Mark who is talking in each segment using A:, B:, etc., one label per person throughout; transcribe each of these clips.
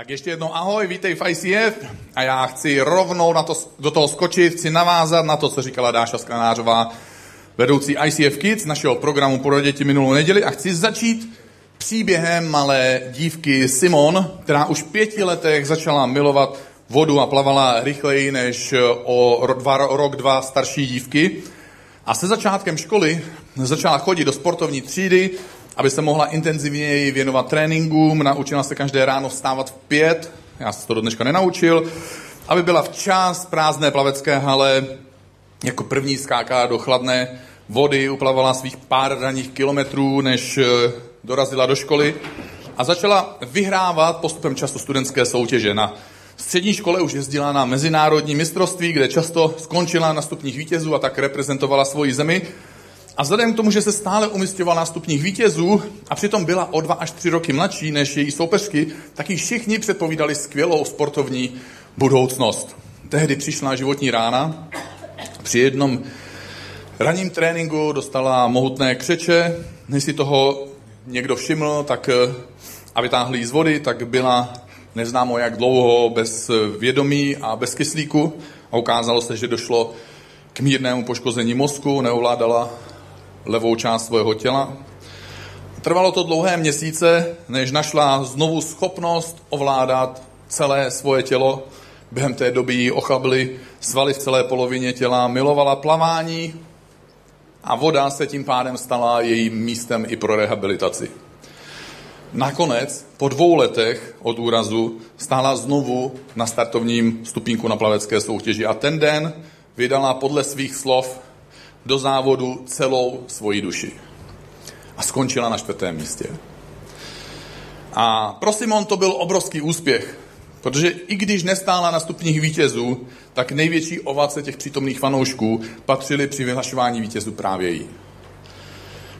A: Tak ještě jednou ahoj, vítej v ICF a já chci rovnou na to, do toho skočit, chci navázat na to, co říkala Dáša Sklenářová, vedoucí ICF Kids, našeho programu pro děti minulou neděli a chci začít příběhem malé dívky Simon, která už v pěti letech začala milovat vodu a plavala rychleji než o dva, rok, dva starší dívky. A se začátkem školy začala chodit do sportovní třídy, aby se mohla intenzivněji věnovat tréninkům, naučila se každé ráno vstávat v pět, já se to do dneška nenaučil, aby byla včas prázdné plavecké hale, jako první skákala do chladné vody, uplavala svých pár ranních kilometrů, než eh, dorazila do školy a začala vyhrávat postupem času studentské soutěže. Na střední škole už jezdila na mezinárodní mistrovství, kde často skončila na stupních vítězů a tak reprezentovala svoji zemi. A vzhledem k tomu, že se stále umistovala na stupních vítězů a přitom byla o dva až tři roky mladší než její soupeřky, tak jí všichni předpovídali skvělou sportovní budoucnost. Tehdy přišla životní rána. Při jednom ranním tréninku dostala mohutné křeče. Než si toho někdo všiml tak eh, a vytáhli z vody, tak byla neznámo jak dlouho bez vědomí a bez kyslíku. A ukázalo se, že došlo k mírnému poškození mozku, neovládala levou část svého těla. Trvalo to dlouhé měsíce, než našla znovu schopnost ovládat celé svoje tělo. Během té doby jí ochabily svaly v celé polovině těla, milovala plavání a voda se tím pádem stala jejím místem i pro rehabilitaci. Nakonec, po dvou letech od úrazu, stála znovu na startovním stupínku na plavecké soutěži a ten den vydala podle svých slov do závodu celou svoji duši. A skončila na čtvrtém místě. A pro Simon to byl obrovský úspěch, protože i když nestála na stupních vítězů, tak největší ovace těch přítomných fanoušků patřily při vyhlašování vítězů právě jí.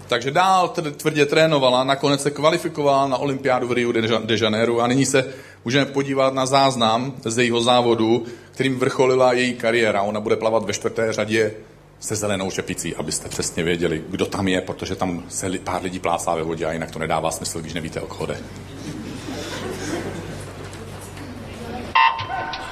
A: Takže dál tvrdě trénovala, nakonec se kvalifikovala na olympiádu v Rio de Janeiro a nyní se můžeme podívat na záznam z jejího závodu, kterým vrcholila její kariéra. Ona bude plavat ve čtvrté řadě se zelenou čepicí, abyste přesně věděli, kdo tam je, protože tam se pár lidí plásá ve vodě a jinak to nedává smysl, když nevíte, o koho jde.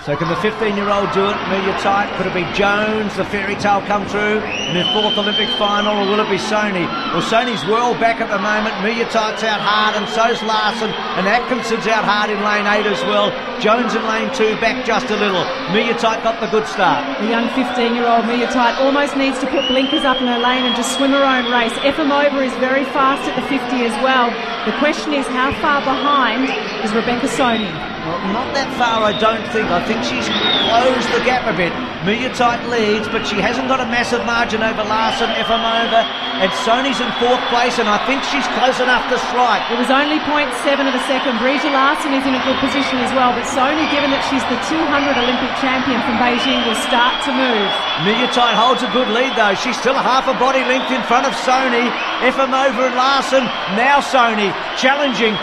B: So can the 15-year-old do it? Media tight. Could it be Jones, the fairy tale come through in his fourth Olympic final, or will it be Sony? Well, Sony's well back at the moment. Media tight's out hard, and so's Larson, and Atkinson's out hard in lane eight as well. Jones in lane two, back just a little. Media tight got the good start.
C: The young 15-year-old Media tight almost needs to put blinkers up in her lane and just swim her own race. Efimova is very fast at the 50 as well. The question is, how far behind is Rebecca Sony?
B: Well, not that far, I don't think. I think she's closed the gap a bit. Tight leads, but she hasn't got a massive margin over Larson, Efimova, and Sony's in fourth place, and I think she's close enough to strike.
C: It was only 0.7 of a second. Breja Larson is in a good position as well, but Sony, given that she's the 200 Olympic champion from Beijing, will start to move.
B: Tight holds a good lead though. She's still a half a body length in front of Sony. Efimova and Larson. Now Sony challenging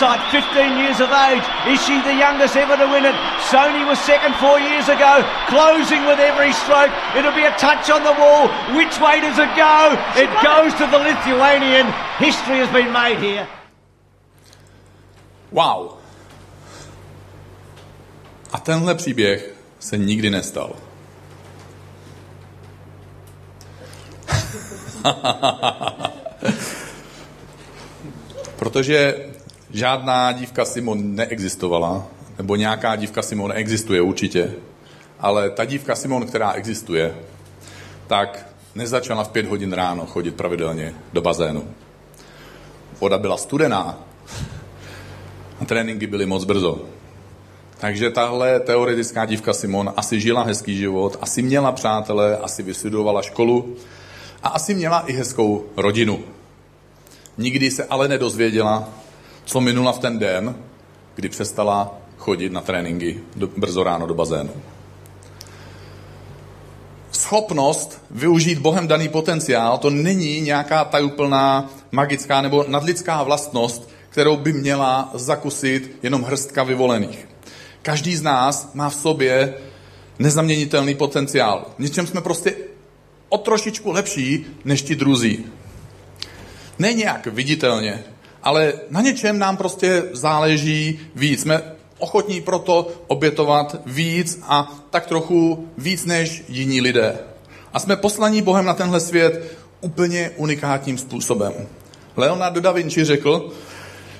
B: tight, 15 years of age. Is she the youngest ever to win it? Sony was second four years ago, closing with every stroke. It'll be a touch on the wall. Which way does it go? It goes to the Lithuanian. History has been made here.
A: Wow. A tenhle příběh se nikdy nestal. Protože žádná dívka Simon neexistovala, nebo nějaká dívka Simon existuje určitě, ale ta dívka Simon, která existuje, tak nezačala v pět hodin ráno chodit pravidelně do bazénu. Voda byla studená a tréninky byly moc brzo. Takže tahle teoretická dívka Simon asi žila hezký život, asi měla přátele, asi vystudovala školu a asi měla i hezkou rodinu. Nikdy se ale nedozvěděla, co minula v ten den, kdy přestala chodit na tréninky do, brzo ráno do bazénu. Schopnost využít Bohem daný potenciál, to není nějaká tajuplná, magická nebo nadlidská vlastnost, kterou by měla zakusit jenom hrstka vyvolených. Každý z nás má v sobě nezaměnitelný potenciál. V něčem jsme prostě o trošičku lepší než ti druzí. Ne nějak viditelně, ale na něčem nám prostě záleží víc. Jsme ochotní proto obětovat víc a tak trochu víc než jiní lidé. A jsme poslaní Bohem na tenhle svět úplně unikátním způsobem. Leonardo da Vinci řekl,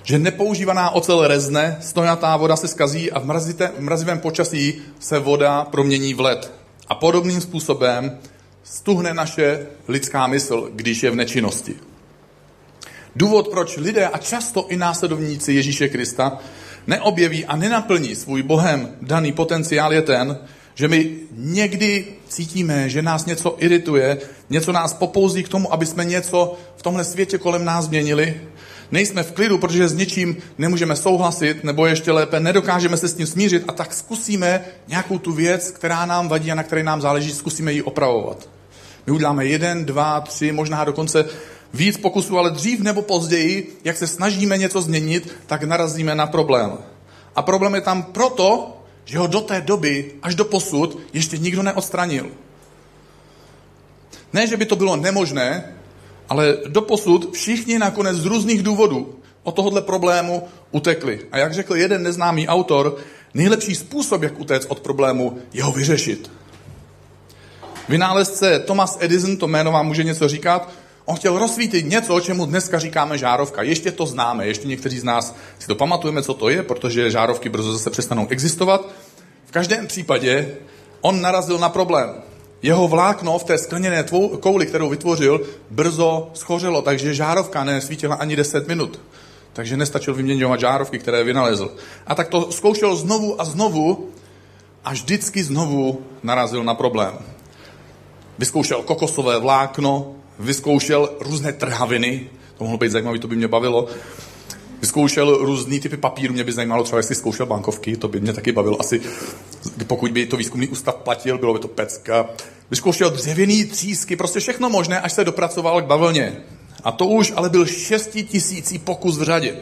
A: že nepoužívaná ocel rezne, stojatá voda se skazí a v, mrazivém počasí se voda promění v led. A podobným způsobem stuhne naše lidská mysl, když je v nečinnosti. Důvod, proč lidé a často i následovníci Ježíše Krista neobjeví a nenaplní svůj Bohem daný potenciál je ten, že my někdy cítíme, že nás něco irituje, něco nás popouzí k tomu, aby jsme něco v tomhle světě kolem nás změnili. Nejsme v klidu, protože s něčím nemůžeme souhlasit, nebo ještě lépe nedokážeme se s tím smířit a tak zkusíme nějakou tu věc, která nám vadí a na které nám záleží, zkusíme ji opravovat. My uděláme jeden, dva, tři, možná dokonce víc pokusů, ale dřív nebo později, jak se snažíme něco změnit, tak narazíme na problém. A problém je tam proto, že ho do té doby, až do posud, ještě nikdo neodstranil. Ne, že by to bylo nemožné, ale do posud všichni nakonec z různých důvodů od tohohle problému utekli. A jak řekl jeden neznámý autor, nejlepší způsob, jak utéct od problému, je ho vyřešit. Vynálezce Thomas Edison, to jméno vám může něco říkat, On chtěl rozsvítit něco, čemu dneska říkáme žárovka. Ještě to známe, ještě někteří z nás si to pamatujeme, co to je, protože žárovky brzo zase přestanou existovat. V každém případě on narazil na problém. Jeho vlákno v té skleněné kouli, kterou vytvořil, brzo schořelo, takže žárovka nesvítila ani 10 minut. Takže nestačil vyměňovat žárovky, které vynalezl. A tak to zkoušel znovu a znovu a vždycky znovu narazil na problém. Vyzkoušel kokosové vlákno, vyzkoušel různé trhaviny, to mohlo být zajímavé, to by mě bavilo. Vyzkoušel různý typy papíru, mě by zajímalo třeba, jestli zkoušel bankovky, to by mě taky bavilo asi, pokud by to výzkumný ústav platil, bylo by to pecka. Vyzkoušel dřevěný třísky, prostě všechno možné, až se dopracoval k bavlně. A to už ale byl šestitisící pokus v řadě.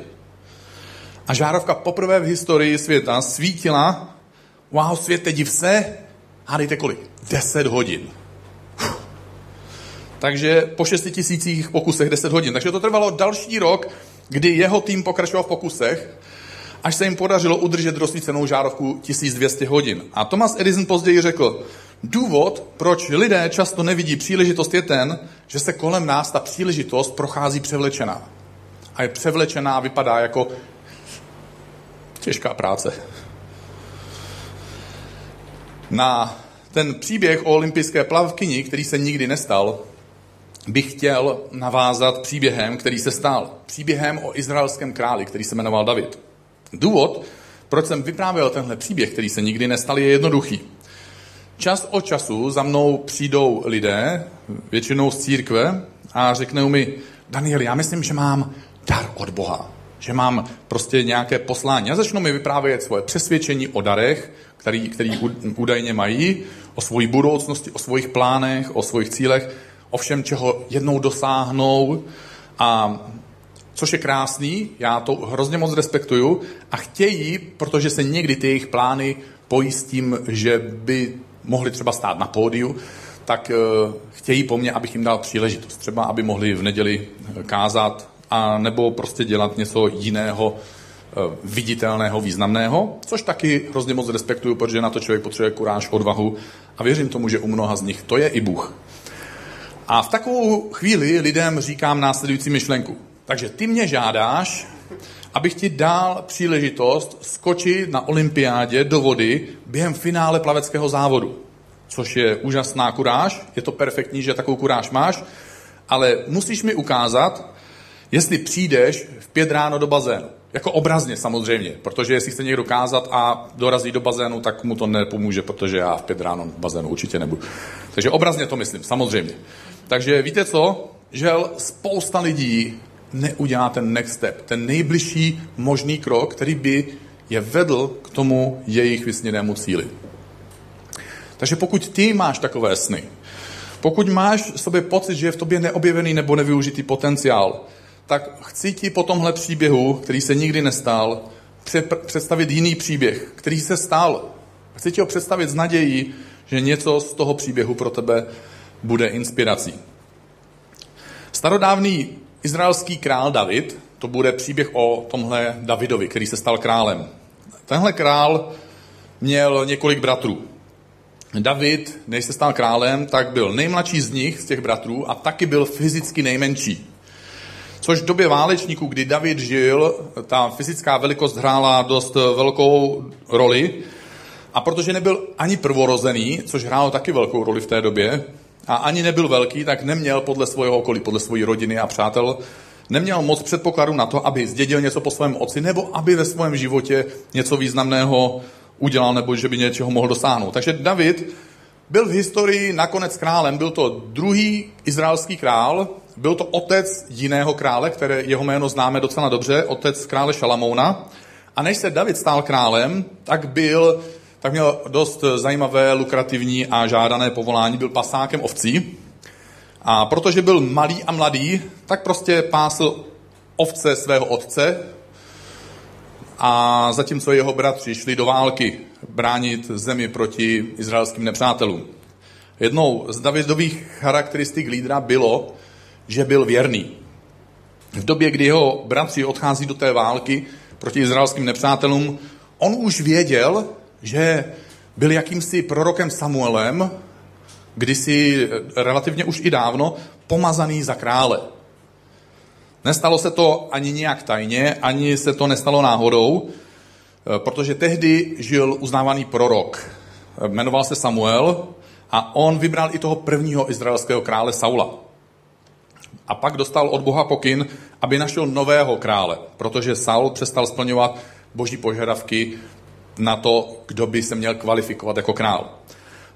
A: A žárovka poprvé v historii světa svítila, wow, světe, div se, hádejte kolik? 10 hodin. Takže po 6 tisících pokusech 10 hodin. Takže to trvalo další rok, kdy jeho tým pokračoval v pokusech, až se jim podařilo udržet rozsvícenou žárovku 1200 hodin. A Thomas Edison později řekl, důvod, proč lidé často nevidí příležitost, je ten, že se kolem nás ta příležitost prochází převlečená. A je převlečená, vypadá jako těžká práce. Na ten příběh o olympijské plavkyni, který se nikdy nestal, bych chtěl navázat příběhem, který se stal. Příběhem o izraelském králi, který se jmenoval David. Důvod, proč jsem vyprávěl tenhle příběh, který se nikdy nestal, je jednoduchý. Čas od času za mnou přijdou lidé, většinou z církve, a řeknou mi, Daniel, já myslím, že mám dar od Boha. Že mám prostě nějaké poslání. A začnou mi vyprávět svoje přesvědčení o darech, který, který údajně mají, o svojí budoucnosti, o svých plánech, o svých cílech ovšem čeho jednou dosáhnou a což je krásný, já to hrozně moc respektuju a chtějí, protože se někdy ty jejich plány pojí s tím, že by mohli třeba stát na pódiu, tak uh, chtějí po mně, abych jim dal příležitost. Třeba, aby mohli v neděli kázat a nebo prostě dělat něco jiného, uh, viditelného, významného, což taky hrozně moc respektuju, protože na to člověk potřebuje kuráž, odvahu a věřím tomu, že u mnoha z nich to je i Bůh. A v takovou chvíli lidem říkám následující myšlenku. Takže ty mě žádáš, abych ti dal příležitost skočit na olympiádě do vody během finále plaveckého závodu. Což je úžasná kuráž, je to perfektní, že takovou kuráž máš, ale musíš mi ukázat, jestli přijdeš v pět ráno do bazénu. Jako obrazně samozřejmě, protože jestli chce někdo kázat a dorazí do bazénu, tak mu to nepomůže, protože já v pět ráno v bazénu určitě nebudu. Takže obrazně to myslím, samozřejmě. Takže víte co? Žel spousta lidí neudělá ten next step, ten nejbližší možný krok, který by je vedl k tomu jejich vysněnému cíli. Takže pokud ty máš takové sny, pokud máš v sobě pocit, že je v tobě neobjevený nebo nevyužitý potenciál, tak chci ti po tomhle příběhu, který se nikdy nestal, představit jiný příběh, který se stal. Chci ti ho představit s nadějí, že něco z toho příběhu pro tebe bude inspirací. Starodávný izraelský král David, to bude příběh o tomhle Davidovi, který se stal králem. tenhle král měl několik bratrů. David, než se stal králem, tak byl nejmladší z nich, z těch bratrů, a taky byl fyzicky nejmenší. Což v době válečníků, kdy David žil, ta fyzická velikost hrála dost velkou roli. A protože nebyl ani prvorozený, což hrálo taky velkou roli v té době, a ani nebyl velký, tak neměl podle svého okolí, podle své rodiny a přátel, neměl moc předpokladu na to, aby zdědil něco po svém otci, nebo aby ve svém životě něco významného udělal, nebo že by něčeho mohl dosáhnout. Takže David byl v historii nakonec králem, byl to druhý izraelský král, byl to otec jiného krále, které jeho jméno známe docela dobře, otec krále Šalamouna. A než se David stál králem, tak byl tak měl dost zajímavé, lukrativní a žádané povolání, byl pasákem ovcí. A protože byl malý a mladý, tak prostě pásl ovce svého otce a zatímco jeho bratři šli do války bránit zemi proti izraelským nepřátelům. Jednou z Davidových charakteristik lídra bylo, že byl věrný. V době, kdy jeho bratři odchází do té války proti izraelským nepřátelům, on už věděl, že byl jakýmsi prorokem Samuelem, kdysi relativně už i dávno, pomazaný za krále. Nestalo se to ani nějak tajně, ani se to nestalo náhodou, protože tehdy žil uznávaný prorok. Jmenoval se Samuel a on vybral i toho prvního izraelského krále Saula. A pak dostal od Boha pokyn, aby našel nového krále, protože Saul přestal splňovat boží požadavky na to, kdo by se měl kvalifikovat jako král.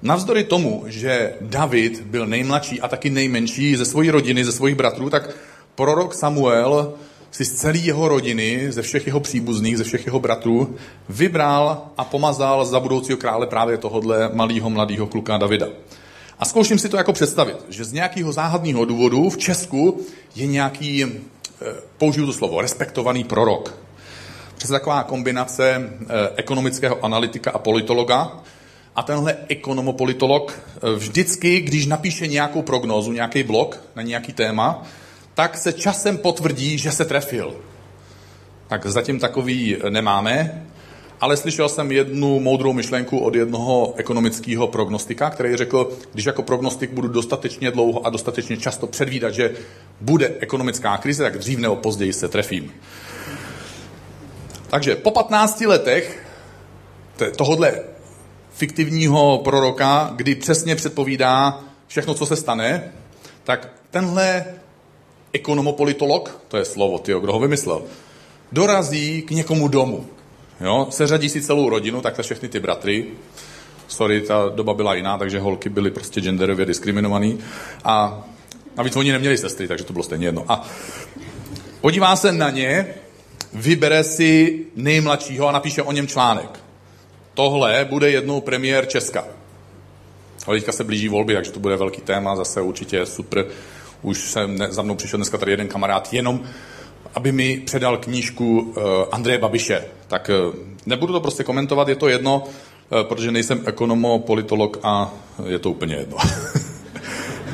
A: Navzdory tomu, že David byl nejmladší a taky nejmenší ze své rodiny, ze svých bratrů, tak prorok Samuel si z celé jeho rodiny, ze všech jeho příbuzných, ze všech jeho bratrů, vybral a pomazal za budoucího krále právě tohohle malého mladého kluka Davida. A zkouším si to jako představit, že z nějakého záhadného důvodu v Česku je nějaký, eh, použiju to slovo, respektovaný prorok. Přes taková kombinace eh, ekonomického analytika a politologa. A tenhle ekonomopolitolog eh, vždycky, když napíše nějakou prognózu, nějaký blok na nějaký téma, tak se časem potvrdí, že se trefil. Tak zatím takový nemáme, ale slyšel jsem jednu moudrou myšlenku od jednoho ekonomického prognostika, který řekl, když jako prognostik budu dostatečně dlouho a dostatečně často předvídat, že bude ekonomická krize, tak dřív nebo později se trefím. Takže po 15 letech tohohle fiktivního proroka, kdy přesně předpovídá všechno, co se stane, tak tenhle ekonomopolitolog, to je slovo, tyjo, kdo ho vymyslel, dorazí k někomu domu. Jo? Seřadí si celou rodinu, takhle všechny ty bratry. Sorry, ta doba byla jiná, takže holky byly prostě genderově diskriminovaný. A navíc oni neměli sestry, takže to bylo stejně jedno. A podívá se na ně, vybere si nejmladšího a napíše o něm článek. Tohle bude jednou premiér Česka. Ale teďka se blíží volby, takže to bude velký téma, zase určitě super. Už jsem za mnou přišel dneska tady jeden kamarád, jenom aby mi předal knížku uh, Andreje Babiše. Tak uh, nebudu to prostě komentovat, je to jedno, uh, protože nejsem ekonomo, politolog a je to úplně jedno.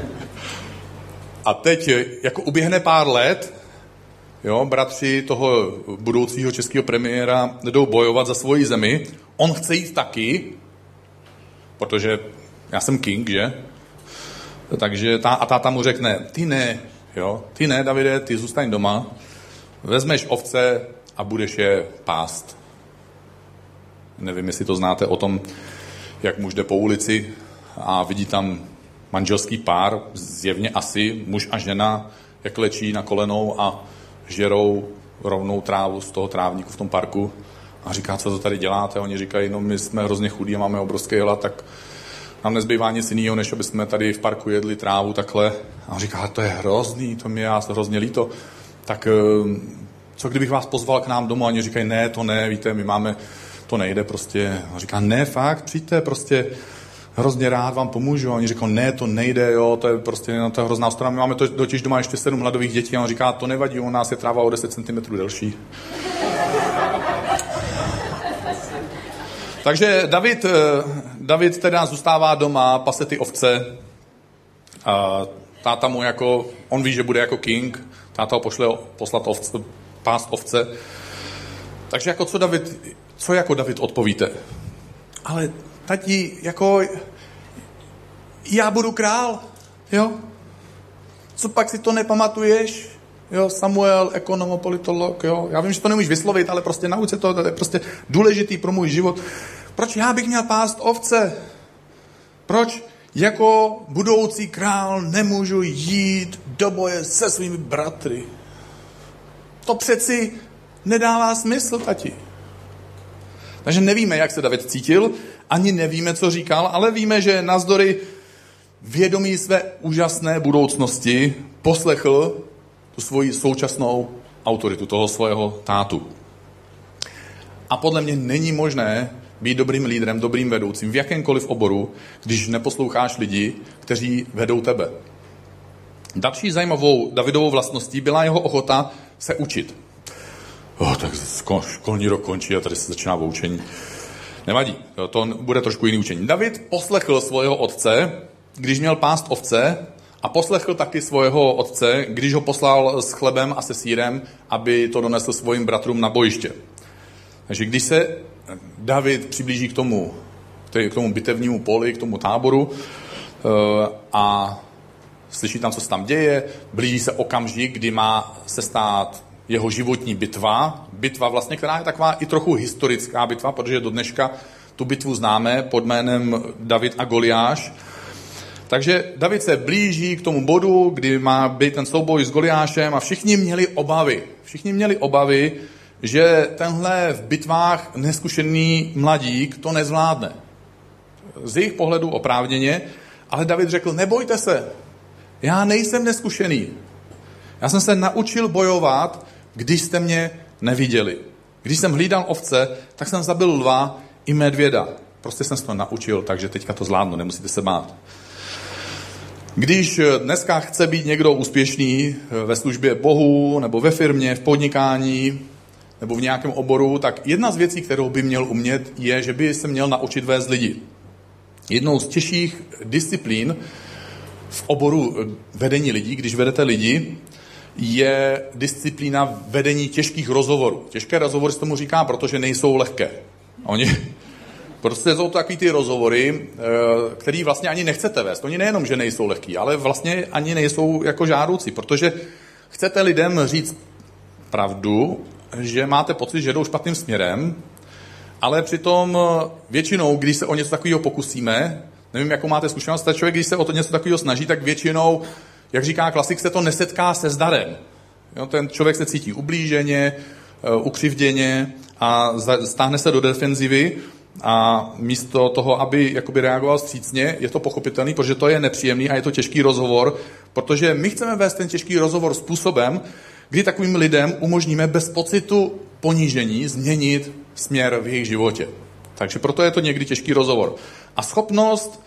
A: a teď, jako uběhne pár let, jo, bratři toho budoucího českého premiéra jdou bojovat za svoji zemi, on chce jít taky, protože já jsem king, že? Takže tá, a táta mu řekne, ty ne, jo, ty ne, Davide, ty zůstaň doma, vezmeš ovce a budeš je pást. Nevím, jestli to znáte o tom, jak muž jde po ulici a vidí tam manželský pár, zjevně asi muž a žena, jak lečí na kolenou a žerou rovnou trávu z toho trávníku v tom parku a říká, co to tady děláte. Oni říkají, no my jsme hrozně chudí a máme obrovský hlad, tak nám nezbývá nic jiného, než aby jsme tady v parku jedli trávu takhle. A on říká, to je hrozný, to mi je hrozně líto tak eh, co kdybych vás pozval k nám domů a oni říkají, ne, to ne, víte, my máme, to nejde prostě. A říká, ne, fakt, přijďte, prostě hrozně rád vám pomůžu. A oni říkají, ne, to nejde, jo, to je prostě no, to hrozná strana. My máme to, totiž doma ještě sedm hladových dětí a on říká, to nevadí, u nás je tráva o 10 cm delší. Takže David, eh, David teda zůstává doma, pase ty ovce. A táta mu jako, on ví, že bude jako king, táta ho pošle poslat ovce, pást ovce. Takže jako co David, co jako David odpovíte? Ale tati, jako já budu král, jo? Co pak si to nepamatuješ? Jo, Samuel, ekonomopolitolog, jo. Já vím, že to nemůžeš vyslovit, ale prostě nauč se to, to je prostě důležitý pro můj život. Proč já bych měl pást ovce? Proč jako budoucí král nemůžu jít do boje se svými bratry? To přeci nedává smysl, tati. Takže nevíme, jak se David cítil, ani nevíme, co říkal, ale víme, že nazdory vědomí své úžasné budoucnosti poslechl tu svoji současnou autoritu, toho svého tátu. A podle mě není možné být dobrým lídrem, dobrým vedoucím v jakémkoliv oboru, když neposloucháš lidi, kteří vedou tebe. Další zajímavou Davidovou vlastností byla jeho ochota se učit. Oh, tak školní rok končí a tady se začíná poučení. Nevadí, to bude trošku jiný učení. David poslechl svého otce, když měl pást ovce a poslechl taky svého otce, když ho poslal s chlebem a se sírem, aby to donesl svým bratrům na bojiště. Takže když se David přiblíží k tomu, k tomu bitevnímu poli, k tomu táboru eh, a slyší tam, co se tam děje, blíží se okamžik, kdy má se stát jeho životní bitva, bitva vlastně, která je taková i trochu historická bitva, protože do dneška tu bitvu známe pod jménem David a Goliáš. Takže David se blíží k tomu bodu, kdy má být ten souboj s Goliášem a všichni měli obavy. Všichni měli obavy, že tenhle v bitvách neskušený mladík to nezvládne. Z jejich pohledu oprávněně, ale David řekl, nebojte se, já nejsem neskušený. Já jsem se naučil bojovat, když jste mě neviděli. Když jsem hlídal ovce, tak jsem zabil lva i medvěda. Prostě jsem se to naučil, takže teďka to zvládnu, nemusíte se bát. Když dneska chce být někdo úspěšný ve službě Bohu, nebo ve firmě, v podnikání, nebo v nějakém oboru, tak jedna z věcí, kterou by měl umět, je, že by se měl naučit vést lidi. Jednou z těžších disciplín v oboru vedení lidí, když vedete lidi, je disciplína vedení těžkých rozhovorů. Těžké rozhovory se tomu říká, protože nejsou lehké. Oni, prostě jsou to takový ty rozhovory, eh, který vlastně ani nechcete vést. Oni nejenom, že nejsou lehký, ale vlastně ani nejsou jako žádoucí, protože chcete lidem říct pravdu, že máte pocit, že jdou špatným směrem, ale přitom většinou, když se o něco takového pokusíme, nevím, jakou máte zkušenost, člověk, když se o to něco takového snaží, tak většinou jak říká klasik, se to nesetká se zdarem. Jo, ten člověk se cítí ublíženě, eh, ukřivděně a stáhne se do defenzivy a místo toho, aby jakoby reagoval střícně, je to pochopitelný, protože to je nepříjemný a je to těžký rozhovor, protože my chceme vést ten těžký rozhovor způsobem, kdy takovým lidem umožníme bez pocitu ponížení změnit směr v jejich životě. Takže proto je to někdy těžký rozhovor. A schopnost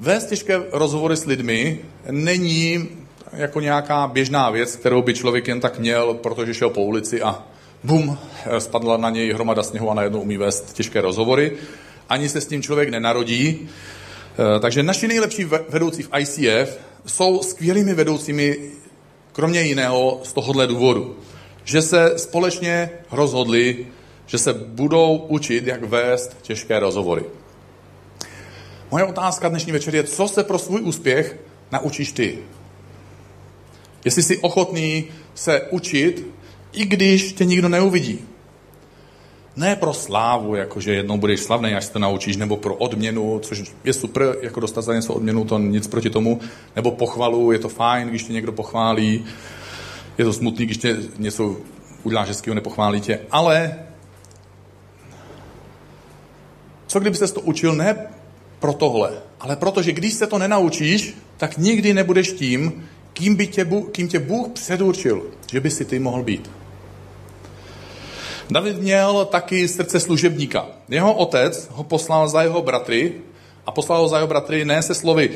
A: Vést těžké rozhovory s lidmi není jako nějaká běžná věc, kterou by člověk jen tak měl, protože šel po ulici a bum, spadla na něj hromada sněhu a najednou umí vést těžké rozhovory. Ani se s tím člověk nenarodí. Eh, takže naši nejlepší vedoucí v ICF jsou skvělými vedoucími, kromě jiného, z tohohle důvodu. Že se společně rozhodli, že se budou učit, jak vést těžké rozhovory. Moje otázka dnešní večer je, co se pro svůj úspěch naučíš ty? Jestli jsi ochotný se učit, i když tě nikdo neuvidí. Ne pro slávu, jakože jednou budeš slavný, až se to naučíš, nebo pro odměnu, což je super, jako dostat za něco odměnu, to nic proti tomu, nebo pochvalu, je to fajn, když tě někdo pochválí, je to smutný, když tě něco uděláš hezkého, nepochválí tě, ale co kdybyste to učil ne pro tohle. Ale protože když se to nenaučíš, tak nikdy nebudeš tím, kým, by tě, kým tě Bůh předurčil, že by si ty mohl být. David měl taky srdce služebníka. Jeho otec ho poslal za jeho bratry a poslal ho za jeho bratry ne se slovy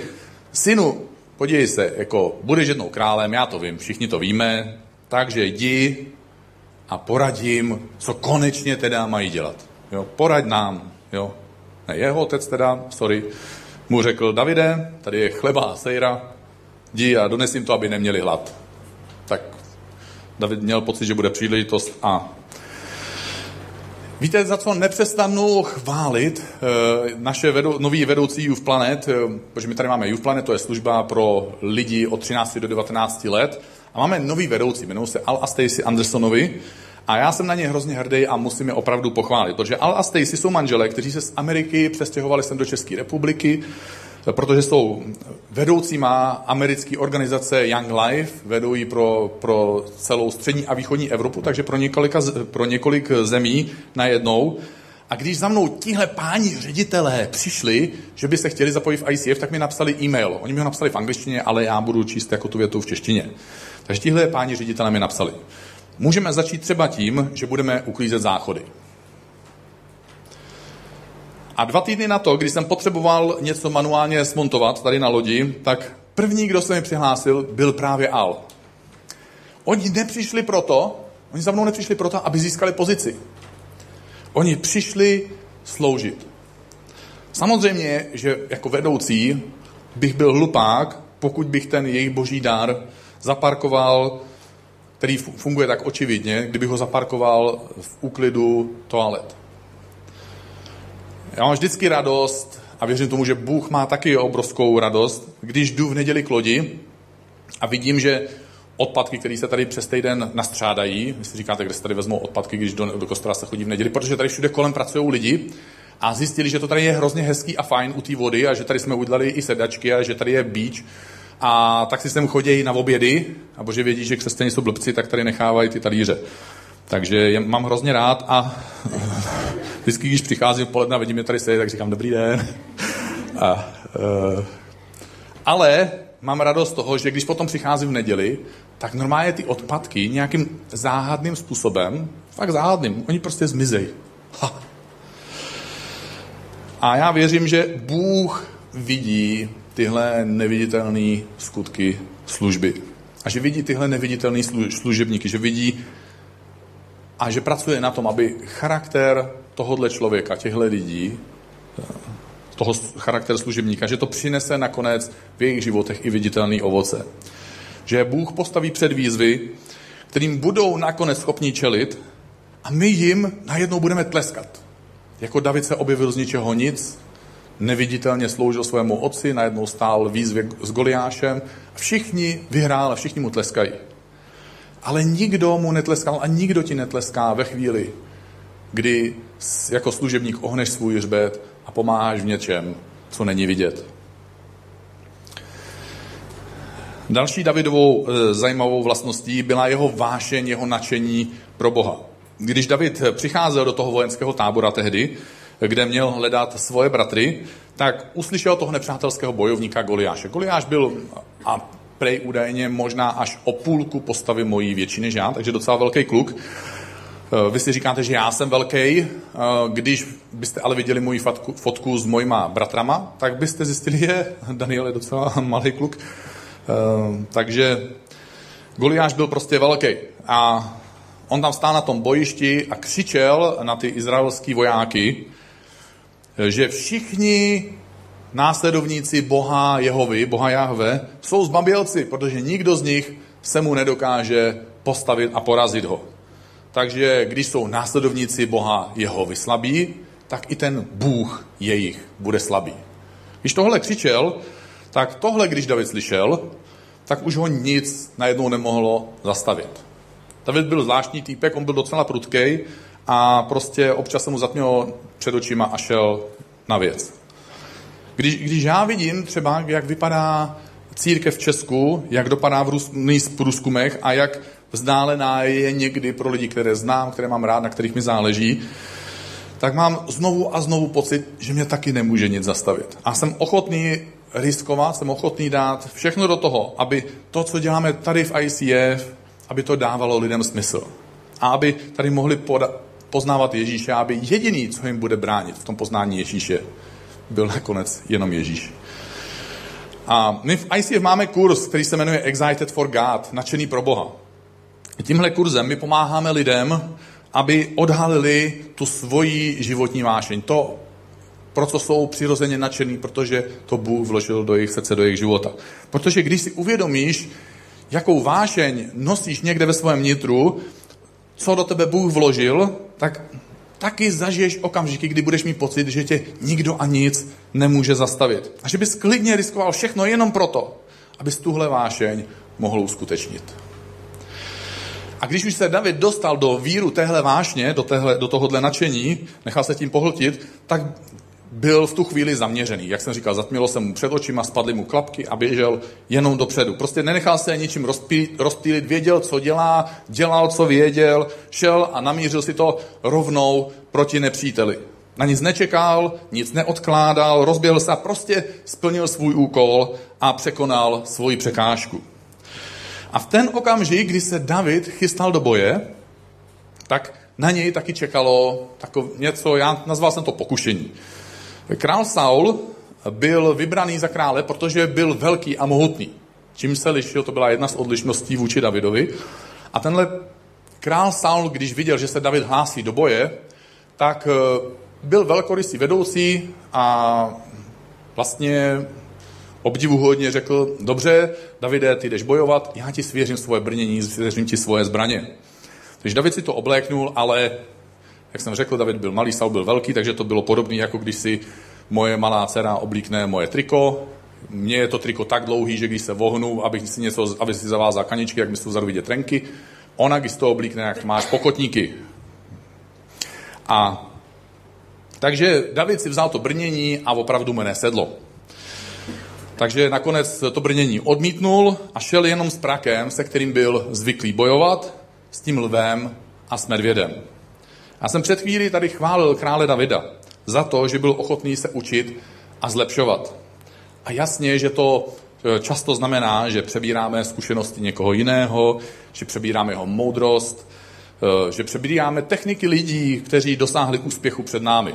A: synu, podívej se, jako budeš jednou králem, já to vím, všichni to víme, takže jdi a poradím, co konečně teda mají dělat. Jo, poraď nám, jo, ne, jeho otec teda, sorry, mu řekl, Davide, tady je chleba a sejra, jdi a dones jim to, aby neměli hlad. Tak David měl pocit, že bude příležitost a Víte, za co nepřestanu chválit eh, naše vedou, nový vedoucí Youth Planet, eh, protože my tady máme Youth Planet, to je služba pro lidi od 13 do 19 let, a máme nový vedoucí, jmenují se Al a Stacy Andersonovi, a já jsem na ně hrozně hrdý a musím je opravdu pochválit, protože Al a Stacy jsou manželé, kteří se z Ameriky přestěhovali sem do České republiky, protože jsou vedoucíma americké organizace Young Life, vedou ji pro, pro celou střední a východní Evropu, takže pro, několika, pro několik zemí najednou. A když za mnou tihle páni ředitelé přišli, že by se chtěli zapojit v ICF, tak mi napsali e-mail. Oni mi ho napsali v angličtině, ale já budu číst jako tu větu v češtině. Takže tihle páni ředitelé mi napsali. Můžeme začít třeba tím, že budeme uklízet záchody. A dva týdny na to, když jsem potřeboval něco manuálně smontovat tady na lodi, tak první, kdo se mi přihlásil, byl právě Al. Oni nepřišli proto, oni za mnou nepřišli proto, aby získali pozici. Oni přišli sloužit. Samozřejmě, že jako vedoucí bych byl hlupák, pokud bych ten jejich boží dar zaparkoval, který funguje tak očividně, kdybych ho zaparkoval v úklidu toalet. Já mám vždycky radost a věřím tomu, že Bůh má taky obrovskou radost, když jdu v neděli k lodi a vidím, že odpadky, které se tady přes týden nastřádají, vy si říkáte, kde se tady vezmou odpadky, když do, do kostela se chodí v neděli, protože tady všude kolem pracují lidi a zjistili, že to tady je hrozně hezký a fajn u té vody a že tady jsme udělali i sedačky a že tady je beach a tak si sem chodí na obědy, a bože vědí, že křesťané jsou blbci, tak tady nechávají ty talíře. Takže je, mám hrozně rád a vždycky, když přicházím poledne a vidím tady sedět, tak říkám dobrý den. A, uh, ale mám radost toho, že když potom přicházím v neděli, tak normálně ty odpadky nějakým záhadným způsobem, fakt záhadným, oni prostě zmizejí. A já věřím, že Bůh vidí tyhle neviditelné skutky služby. A že vidí tyhle neviditelné služebníky, že vidí a že pracuje na tom, aby charakter tohohle člověka, těchto lidí, toho charakter služebníka, že to přinese nakonec v jejich životech i viditelný ovoce. Že Bůh postaví před výzvy, kterým budou nakonec schopni čelit a my jim najednou budeme tleskat. Jako David se objevil z ničeho nic, neviditelně sloužil svému otci, najednou stál výzvě s Goliášem všichni vyhráli a všichni mu tleskají. Ale nikdo mu netleskal a nikdo ti netleská ve chvíli, kdy jako služebník ohneš svůj hřbet a pomáháš v něčem, co není vidět. Další Davidovou e, zajímavou vlastností byla jeho vášeň, jeho nadšení pro Boha. Když David přicházel do toho vojenského tábora tehdy, kde měl hledat svoje bratry, tak uslyšel toho nepřátelského bojovníka Goliáše. Goliáš byl a prej údajně možná až o půlku postavy mojí větší než já, takže docela velký kluk. Eh, vy si říkáte, že já jsem velký, eh, když byste ale viděli moji fotku, fotku s mojima bratrama, tak byste zjistili, že Daniel je docela malý kluk. Eh, takže Goliáš byl prostě velký. A on tam stál na tom bojišti a křičel na ty izraelský vojáky, že všichni následovníci Boha Jehovy, Boha Jahve, jsou zbabělci, protože nikdo z nich se mu nedokáže postavit a porazit ho. Takže když jsou následovníci Boha Jehovy slabí, tak i ten Bůh jejich bude slabý. Když tohle křičel, tak tohle, když David slyšel, tak už ho nic najednou nemohlo zastavit. David byl zvláštní týpek, on byl docela prudkej a prostě občas se mu zatmělo před očima a šel na věc. Když, když já vidím třeba, jak vypadá církev v Česku, jak dopadá v různých průzkumech a jak vzdálená je někdy pro lidi, které znám, které mám rád, na kterých mi záleží, tak mám znovu a znovu pocit, že mě taky nemůže nic zastavit. A jsem ochotný riskovat, jsem ochotný dát všechno do toho, aby to, co děláme tady v ICF, aby to dávalo lidem smysl. A aby tady mohli poda- poznávat Ježíše, aby jediný, co jim bude bránit v tom poznání Ježíše, byl nakonec jenom Ježíš. A my v ICF máme kurz, který se jmenuje Excited for God, nadšený pro Boha. Tímhle kurzem my pomáháme lidem, aby odhalili tu svoji životní vášeň. To, pro co jsou přirozeně nadšený, protože to Bůh vložil do jejich srdce, do jejich života. Protože když si uvědomíš, jakou vášeň nosíš někde ve svém nitru, co do tebe Bůh vložil, tak taky zažiješ okamžiky, kdy budeš mít pocit, že tě nikdo a nic nemůže zastavit. A že bys klidně riskoval všechno jenom proto, abys tuhle vášeň mohl uskutečnit. A když už se David dostal do víru téhle vášně, do, téhle, do tohohle nadšení, nechal se tím pohltit, tak byl v tu chvíli zaměřený. Jak jsem říkal, zatmělo se mu před očima, spadly mu klapky a běžel jenom dopředu. Prostě nenechal se ničím rozptýlit, věděl, co dělá, dělal, co věděl, šel a namířil si to rovnou proti nepříteli. Na nic nečekal, nic neodkládal, rozběhl se a prostě splnil svůj úkol a překonal svoji překážku. A v ten okamžik, kdy se David chystal do boje, tak na něj taky čekalo takové něco, já nazval jsem to pokušení. Král Saul byl vybraný za krále, protože byl velký a mohutný. Čím se lišil, to byla jedna z odlišností vůči Davidovi. A tenhle král Saul, když viděl, že se David hlásí do boje, tak eh, byl velkorysý vedoucí a vlastně obdivuhodně řekl, dobře, Davide, ty jdeš bojovat, já ti svěřím svoje brnění, svěřím ti svoje zbraně. Takže David si to obléknul, ale jak jsem řekl, David byl malý, Saul byl velký, takže to bylo podobné, jako když si moje malá dcera oblíkne moje triko. Mně je to triko tak dlouhý, že když se vohnu, abych si něco, aby si zavázal kaničky, jak mi to vzadu vidět trenky. Ona, když to oblíkne, jak máš pokotníky. A takže David si vzal to brnění a opravdu mu nesedlo. Takže nakonec to brnění odmítnul a šel jenom s prakem, se kterým byl zvyklý bojovat, s tím lvem a s medvědem. Já jsem před chvíli tady chválil krále Davida za to, že byl ochotný se učit a zlepšovat. A jasně, že to e, často znamená, že přebíráme zkušenosti někoho jiného, že přebíráme jeho moudrost, e, že přebíráme techniky lidí, kteří dosáhli úspěchu před námi.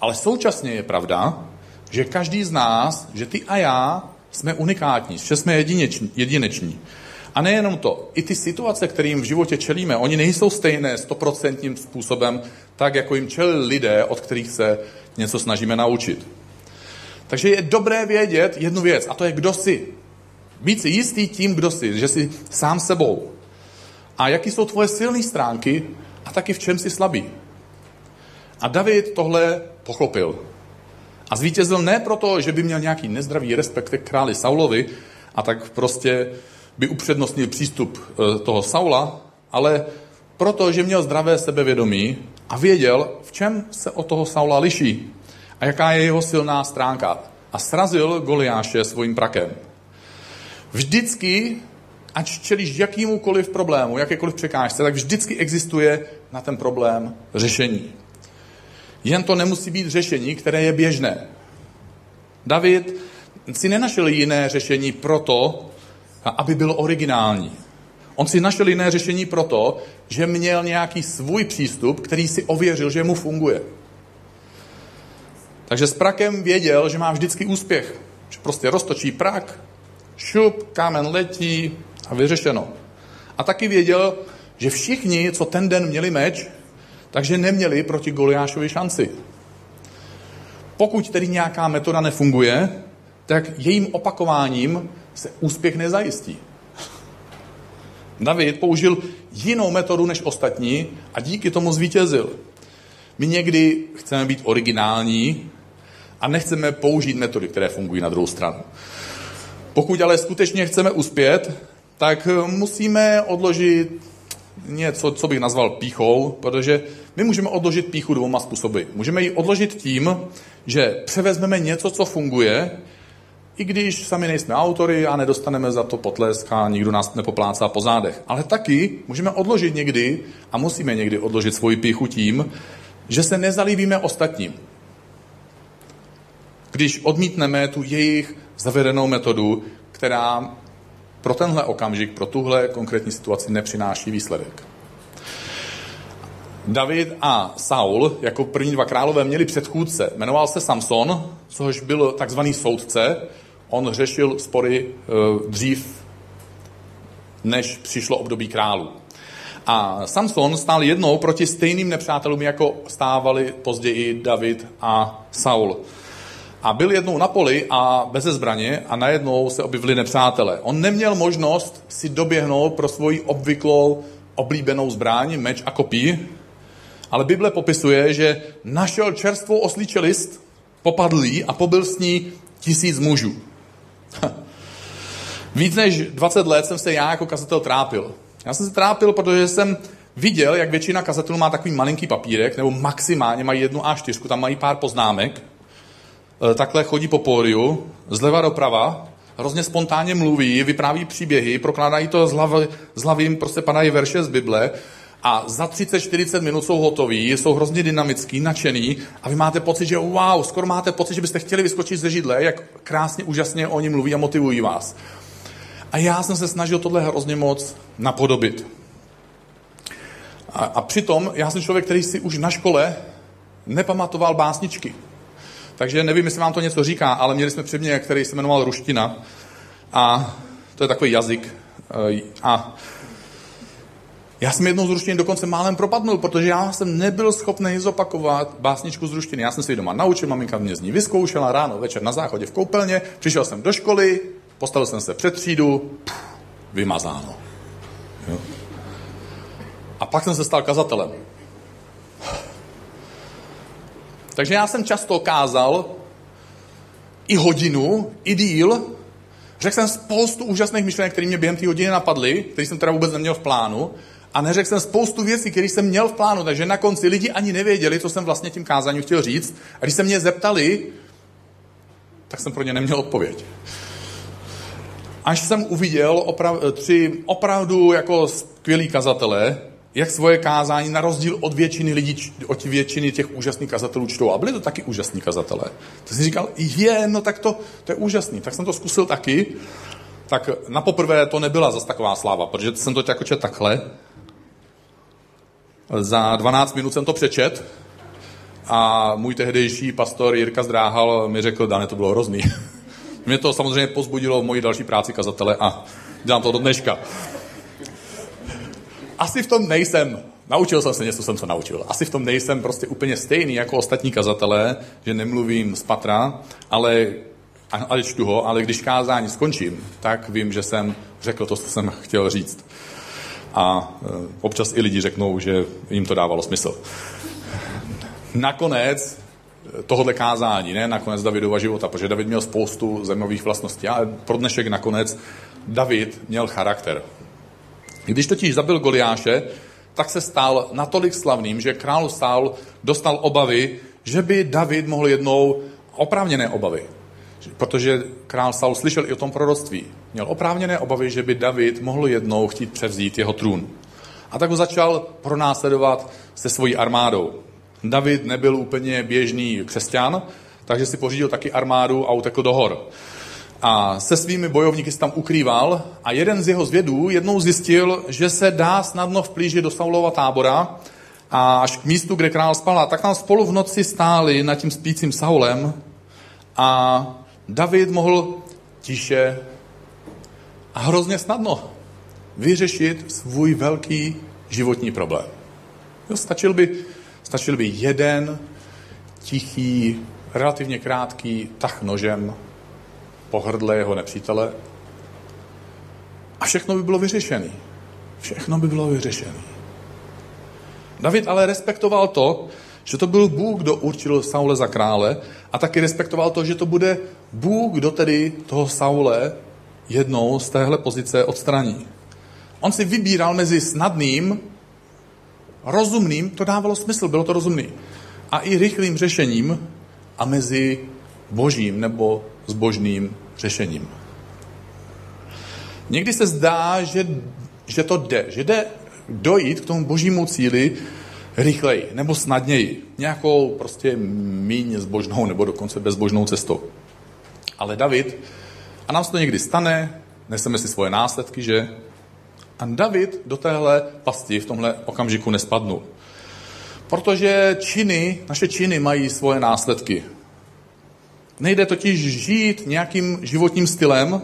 A: Ale současně je pravda, že každý z nás, že ty a já jsme unikátní, že jsme jedineční. jedineční. A nejenom to, i ty situace, kterým v životě čelíme, oni nejsou stejné stoprocentním způsobem, tak jako jim čelili lidé, od kterých se něco snažíme naučit. Takže je dobré vědět jednu věc, a to je, kdo jsi. Být si jistý tím, kdo jsi, že jsi sám sebou. A jaký jsou tvoje silné stránky a taky v čem jsi slabý. A David tohle pochopil. A zvítězil ne proto, že by měl nějaký nezdravý respekt k králi Saulovi a tak prostě by upřednostnil přístup e, toho Saula, ale proto, že měl zdravé sebevědomí a věděl, v čem se od toho Saula liší a jaká je jeho silná stránka. A srazil Goliáše svým prakem. Vždycky, ať čelíš jakýmukoliv problému, jakékoliv překážce, tak vždycky existuje na ten problém řešení. Jen to nemusí být řešení, které je běžné. David si nenašel jiné řešení proto, aby bylo originální. On si našel jiné řešení proto, že měl nějaký svůj přístup, který si ověřil, že mu funguje. Takže s prakem věděl, že má vždycky úspěch. Že prostě roztočí prak, šup, kámen letí a vyřešeno. A taky věděl, že všichni, co ten den měli meč, takže neměli proti Goliášovi šanci. Pokud tedy nějaká metoda nefunguje, tak jejím opakováním se úspěch nezajistí. David použil jinou metodu než ostatní a díky tomu zvítězil. My někdy chceme být originální a nechceme použít metody, které fungují na druhou stranu. Pokud ale skutečně chceme uspět, tak musíme odložit něco, co bych nazval píchou, protože my můžeme odložit píchu dvouma způsoby. Můžeme ji odložit tím, že převezmeme něco, co funguje, i když sami nejsme autory a nedostaneme za to potlesk a nikdo nás nepoplácá po zádech. Ale taky můžeme odložit někdy a musíme někdy odložit svoji píchu tím, že se nezalíbíme ostatním. Když odmítneme tu jejich zavedenou metodu, která pro tenhle okamžik, pro tuhle konkrétní situaci nepřináší výsledek. David a Saul jako první dva králové měli předchůdce. Jmenoval se Samson, což byl takzvaný soudce. On řešil spory e, dřív, než přišlo období králů. A Samson stál jednou proti stejným nepřátelům, jako stávali později David a Saul. A byl jednou na poli a bez zbraně a najednou se objevili nepřátelé. On neměl možnost si doběhnout pro svoji obvyklou oblíbenou zbraň, meč a kopí, Ale Bible popisuje, že našel čerstvou oslíče list, popadlý a pobyl s ní tisíc mužů. Víc než 20 let jsem se já jako kazatel trápil. Já jsem se trápil, protože jsem viděl, jak většina kazatelů má takový malinký papírek, nebo maximálně mají jednu A4, tam mají pár poznámek, e, takhle chodí po pódiu, zleva doprava, hrozně spontánně mluví, vypráví příběhy, prokládají to z hlavy, z hlavy prostě padají verše z Bible a za 30-40 minut jsou hotoví, jsou hrozně dynamický, nadšený a vy máte pocit, že wow, skoro máte pocit, že byste chtěli vyskočit ze židle, jak krásně, úžasně oni mluví a motivují vás. A já jsem se snažil tohle hrozně moc napodobit. A, a přitom já jsem člověk, který si už na škole nepamatoval básničky. Takže nevím, jestli vám to něco říká, ale měli jsme předmět, který se jmenoval ruština. A to je takový jazyk. E, a já jsem jednou z ruštiny dokonce málem propadnul, protože já jsem nebyl schopný zopakovat básničku z ruštiny. Já jsem si ji doma naučil, maminka mě z ní vyzkoušela ráno, večer na záchodě v koupelně, přišel jsem do školy, postavil jsem se před třídu, vymazáno. Jo. A pak jsem se stal kazatelem. Takže já jsem často kázal i hodinu, i díl. Řekl jsem spoustu úžasných myšlenek, které mě během té hodiny napadly, které jsem teda vůbec neměl v plánu. A neřekl jsem spoustu věcí, které jsem měl v plánu, takže na konci lidi ani nevěděli, co jsem vlastně tím kázáním chtěl říct. A když se mě zeptali, tak jsem pro ně neměl odpověď. Až jsem uviděl oprav, tři opravdu jako skvělý kazatele, jak svoje kázání na rozdíl od většiny lidí, od většiny těch úžasných kazatelů čtou. A byli to taky úžasní kazatelé. Tak jsem říkal, je, no tak to, to je úžasný. Tak jsem to zkusil taky. Tak na poprvé to nebyla zas taková sláva, protože jsem to jako čet takhle. Za 12 minut jsem to přečet a můj tehdejší pastor Jirka Zdráhal mi řekl, Dane, to bylo hrozný. Mě to samozřejmě pozbudilo v mojí další práci kazatele a dělám to do dneška asi v tom nejsem, naučil jsem se něco, jsem se naučil, asi v tom nejsem prostě úplně stejný jako ostatní kazatelé, že nemluvím z patra, ale, ale čtu ho, ale když kázání skončím, tak vím, že jsem řekl to, co jsem chtěl říct. A e, občas i lidi řeknou, že jim to dávalo smysl. Nakonec e, tohohle kázání, ne nakonec Davidova života, protože David měl spoustu zajímavých vlastností, ale pro dnešek nakonec David měl charakter. Když totiž zabil Goliáše, tak se stal natolik slavným, že král Saul dostal obavy, že by David mohl jednou oprávněné obavy. Protože král Saul slyšel i o tom proroctví. Měl oprávněné obavy, že by David mohl jednou chtít převzít jeho trůn. A tak ho začal pronásledovat se svojí armádou. David nebyl úplně běžný křesťan, takže si pořídil taky armádu a utekl do hor a se svými bojovníky se tam ukrýval a jeden z jeho zvědů jednou zjistil, že se dá snadno vplížit do Saulova tábora a až k místu, kde král spal. A tak tam spolu v noci stáli nad tím spícím Saulem a David mohl tiše a hrozně snadno vyřešit svůj velký životní problém. Jo, stačil, by, stačil by jeden tichý, relativně krátký tah nožem pohrdle jeho nepřítele. A všechno by bylo vyřešené. Všechno by bylo vyřešené. David ale respektoval to, že to byl Bůh, kdo určil Saule za krále a taky respektoval to, že to bude Bůh, kdo tedy toho Saule jednou z téhle pozice odstraní. On si vybíral mezi snadným, rozumným, to dávalo smysl, bylo to rozumný, a i rychlým řešením a mezi božím nebo zbožným řešením. Někdy se zdá, že, že to jde, že jde dojít k tomu božímu cíli rychleji nebo snadněji. Nějakou prostě míň zbožnou nebo dokonce bezbožnou cestou. Ale David, a nám se to někdy stane, neseme si svoje následky, že? A David do téhle pasti v tomhle okamžiku nespadnul. Protože činy, naše činy mají svoje následky. Nejde totiž žít nějakým životním stylem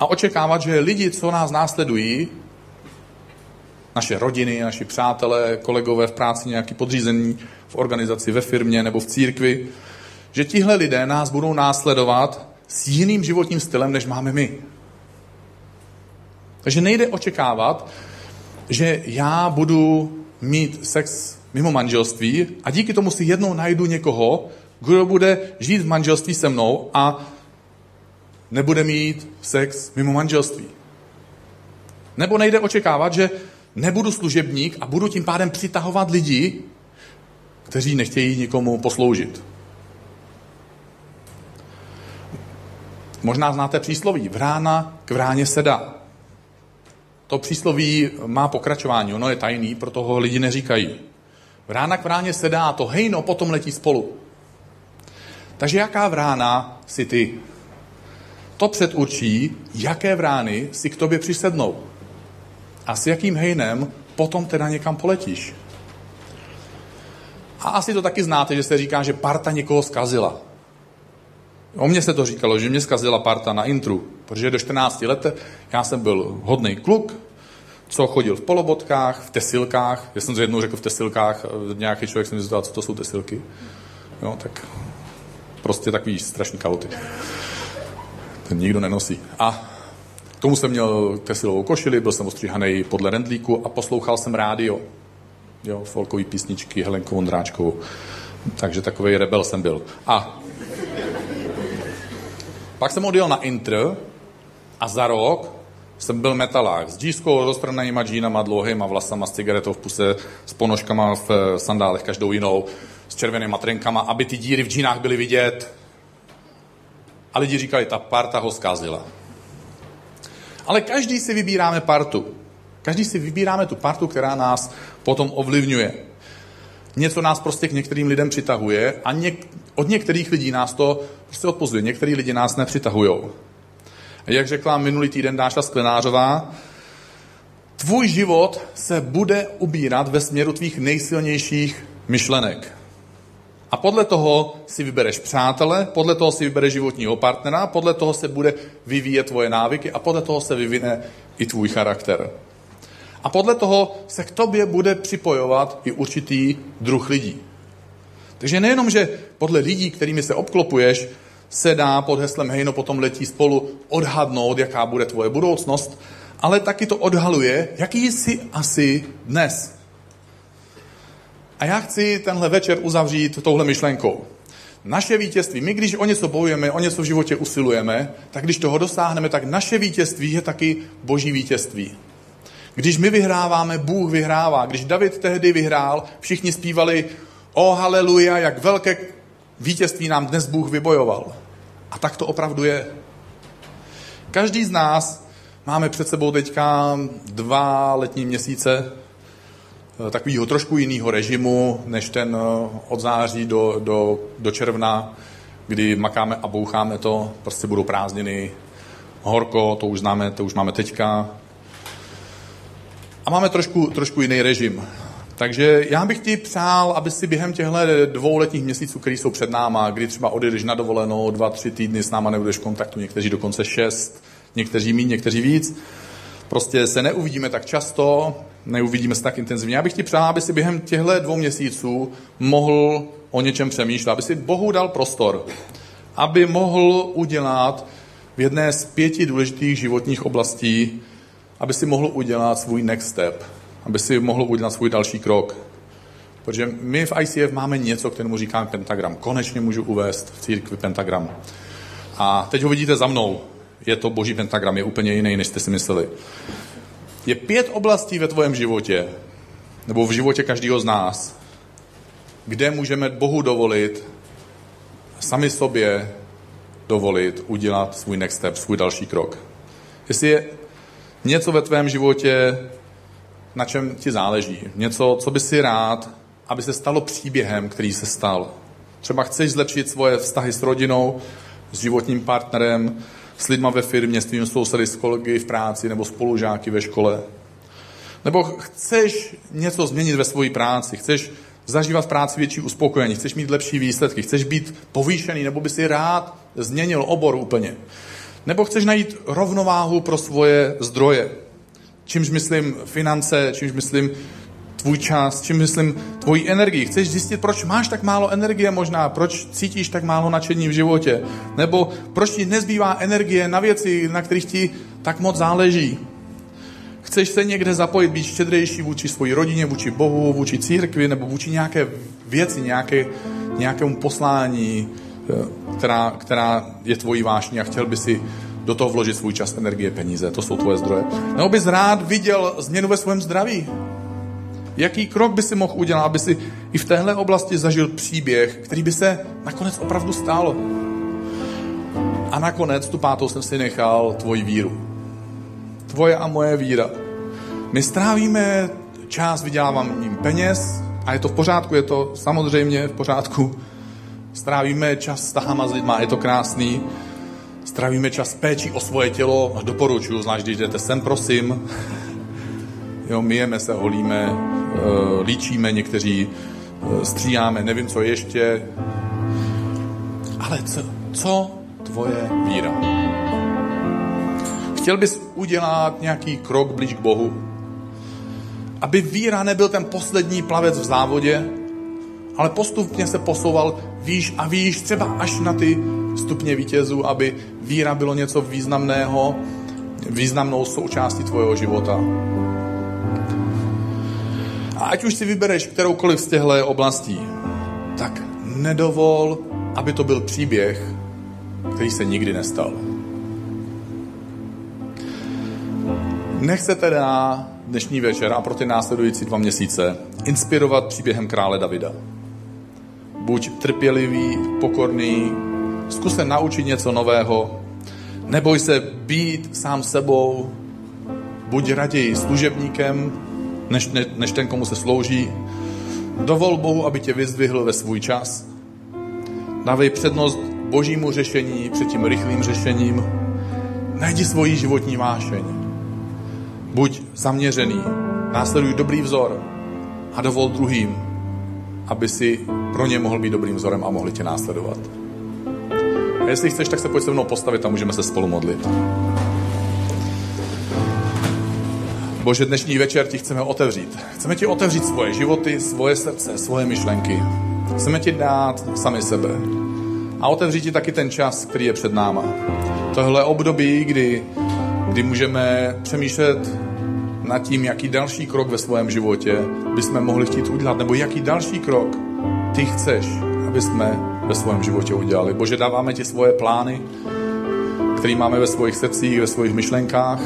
A: a očekávat, že lidi, co nás následují, naše rodiny, naši přátelé, kolegové v práci, nějaký podřízení v organizaci, ve firmě nebo v církvi, že tihle lidé nás budou následovat s jiným životním stylem, než máme my. Takže nejde očekávat, že já budu mít sex mimo manželství a díky tomu si jednou najdu někoho, kdo bude žít v manželství se mnou a nebude mít sex mimo manželství. Nebo nejde očekávat, že nebudu služebník a budu tím pádem přitahovat lidi, kteří nechtějí nikomu posloužit. Možná znáte přísloví. Vrána k vráně sedá. To přísloví má pokračování, ono je tajný, proto ho lidi neříkají. Vrána k vráně sedá a to hejno potom letí spolu. Takže jaká vrána si ty? To předurčí, jaké vrány si k tobě přisednou. A s jakým hejnem potom teda někam poletíš. A asi to taky znáte, že se říká, že parta někoho zkazila. O mně se to říkalo, že mě zkazila parta na intru, protože do 14 let já jsem byl hodný kluk, co chodil v polobotkách, v tesilkách. Já jsem to jednou řekl v tesilkách, nějaký člověk se mi zeptal, co to jsou tesilky. Jo, tak prostě takový strašný kauty. Ten nikdo nenosí. A k tomu jsem měl tesilovou košili, byl jsem ostříhaný podle rendlíku a poslouchal jsem rádio. Jo, folkový písničky, Helenku Vondráčkovou. Takže takový rebel jsem byl. A pak jsem odjel na Intr a za rok jsem byl metalák s džískou, roztrnýma džínama, dlouhýma vlasama, s cigaretou v puse, s ponožkama v sandálech, každou jinou, s červenýma trenkama, aby ty díry v džínách byly vidět. A lidi říkali, ta parta ho zkazila. Ale každý si vybíráme partu. Každý si vybíráme tu partu, která nás potom ovlivňuje. Něco nás prostě k některým lidem přitahuje a něk- od některých lidí nás to prostě odpozuje. Některý lidi nás nepřitahují. Jak řekla minulý týden Dáša Sklenářová, tvůj život se bude ubírat ve směru tvých nejsilnějších myšlenek. A podle toho si vybereš přátele, podle toho si vybereš životního partnera, podle toho se bude vyvíjet tvoje návyky a podle toho se vyvine i tvůj charakter. A podle toho se k tobě bude připojovat i určitý druh lidí. Takže nejenom, že podle lidí, kterými se obklopuješ, se dá pod heslem hejno potom letí spolu odhadnout, jaká bude tvoje budoucnost, ale taky to odhaluje, jaký jsi asi dnes. A já chci tenhle večer uzavřít touhle myšlenkou. Naše vítězství, my když o něco bojujeme, o něco v životě usilujeme, tak když toho dosáhneme, tak naše vítězství je taky boží vítězství. Když my vyhráváme, Bůh vyhrává. Když David tehdy vyhrál, všichni zpívali o haleluja, jak velké vítězství nám dnes Bůh vybojoval. A tak to opravdu je. Každý z nás máme před sebou teďka dva letní měsíce takového trošku jiného režimu, než ten eh, od září do, do, do června, kdy makáme a boucháme to, prostě budou prázdniny, horko, to už známe, to už máme teďka. A máme trošku, trošku jiný režim. Takže já bych ti přál, aby si během těchto dvou letních měsíců, které jsou před náma, kdy třeba odjedeš na dovolenou, dva, tři týdny s náma nebudeš v kontaktu, někteří dokonce šest, někteří méně, někteří víc, prostě se neuvidíme tak často, neuvidíme se tak intenzivně. Já bych ti přál, aby si během těchto dvou měsíců mohl o něčem přemýšlet, aby si Bohu dal prostor, aby mohl udělat v jedné z pěti důležitých životních oblastí, aby si mohl udělat svůj next step, aby si mohl udělat svůj další krok. Protože my v ICF máme něco, kterému říkáme pentagram. Konečně můžu uvést v církvi pentagram. A teď ho vidíte za mnou. Je to boží pentagram, je úplně jiný, než jste si mysleli. Je pět oblastí ve tvém životě, nebo v životě každého z nás, kde můžeme Bohu dovolit, sami sobě dovolit udělat svůj next step, svůj další krok. Jestli je něco ve tvém životě, na čem ti záleží. Něco, co by si rád, aby se stalo příběhem, který se stal. Třeba chceš zlepšit svoje vztahy s rodinou, s životním partnerem, s lidma ve firmě, s tvým sousedy, s kolegy v práci nebo spolužáky ve škole. Nebo chceš něco změnit ve své práci, chceš zažívat v práci větší uspokojení, chceš mít lepší výsledky, chceš být povýšený, nebo by si rád změnil obor úplně. Nebo chceš najít rovnováhu pro svoje zdroje, čímž myslím finance, čímž myslím tvůj čas, čím myslím tvoji energii. Chceš zjistit, proč máš tak málo energie možná, proč cítíš tak málo nadšení v životě, nebo proč ti nezbývá energie na věci, na kterých ti tak moc záleží. Chceš se někde zapojit, být štědřejší vůči svoji rodině, vůči Bohu, vůči církvi nebo vůči nějaké věci, nějaké, nějakému poslání, eh, která, která je tvojí vášní a chtěl by si do toho vložit svůj čas, energie, peníze. To jsou tvoje zdroje. Nebo bys rád viděl změnu ve svém zdraví. Jaký krok by si mohl udělat, aby si i v téhle oblasti zažil příběh, který by se nakonec opravdu stál. A nakonec tu pátou jsem si nechal tvoji víru. Tvoje a moje víra. My strávíme čas vyděláváním peněz a je to v pořádku, je to samozřejmě v pořádku. Strávíme čas s tahama s lidma, je to krásný. Strávíme čas péčí o svoje tělo, doporučuju, zvlášť když jdete sem, prosím. Jo, myjeme se, holíme, eh, líčíme, někteří eh, stříháme, nevím, co ještě. Ale co, co tvoje víra? Chtěl bys udělat nějaký krok blíž k Bohu? Aby víra nebyl ten poslední plavec v závodě, ale postupně se posouval výš a výš, třeba až na ty stupně vítězů, aby víra bylo něco významného, významnou součástí tvojeho života. A ať už si vybereš kteroukoliv z těchto oblastí, tak nedovol, aby to byl příběh, který se nikdy nestal. Nech se teda dnešní večer a pro ty následující dva měsíce inspirovat příběhem krále Davida. Buď trpělivý, pokorný, zkus se naučit něco nového, neboj se být sám sebou, buď raději služebníkem, než, ne, než ten, komu se slouží. Dovol Bohu, aby tě vyzdvihl ve svůj čas. Dávej přednost božímu řešení před tím rychlým řešením. Najdi svoji životní vášeň. Buď zaměřený, následuj dobrý vzor a dovol druhým, aby si pro ně mohl být dobrým vzorem a mohli tě následovat. A jestli chceš, tak se pojď se mnou postavit a můžeme se spolu modlit. Bože, dnešní večer ti chceme otevřít. Chceme ti otevřít svoje životy, svoje srdce, svoje myšlenky. Chceme ti dát sami sebe. A otevřít ti taky ten čas, který je před náma. Tohle období, kdy, kdy můžeme přemýšlet nad tím, jaký další krok ve svém životě bychom mohli chtít udělat, nebo jaký další krok ty chceš, aby jsme ve svém životě udělali. Bože, dáváme ti svoje plány, které máme ve svých srdcích, ve svých myšlenkách,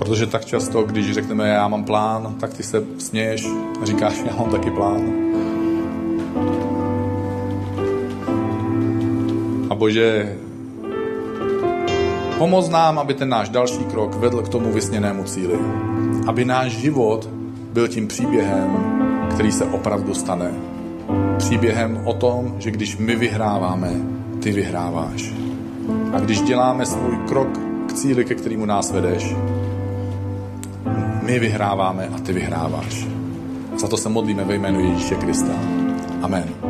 A: protože tak často, když řekneme, já mám plán, tak ty se směješ a říkáš, já mám taky plán. A Bože, pomoz nám, aby ten náš další krok vedl k tomu vysněnému cíli. Aby náš život byl tím příběhem, který se opravdu stane. Příběhem o tom, že když my vyhráváme, ty vyhráváš. A když děláme svůj krok k cíli, ke kterému nás vedeš, my vyhráváme a ty vyhráváš. Za to se modlíme ve jménu Ježíše Krista. Amen.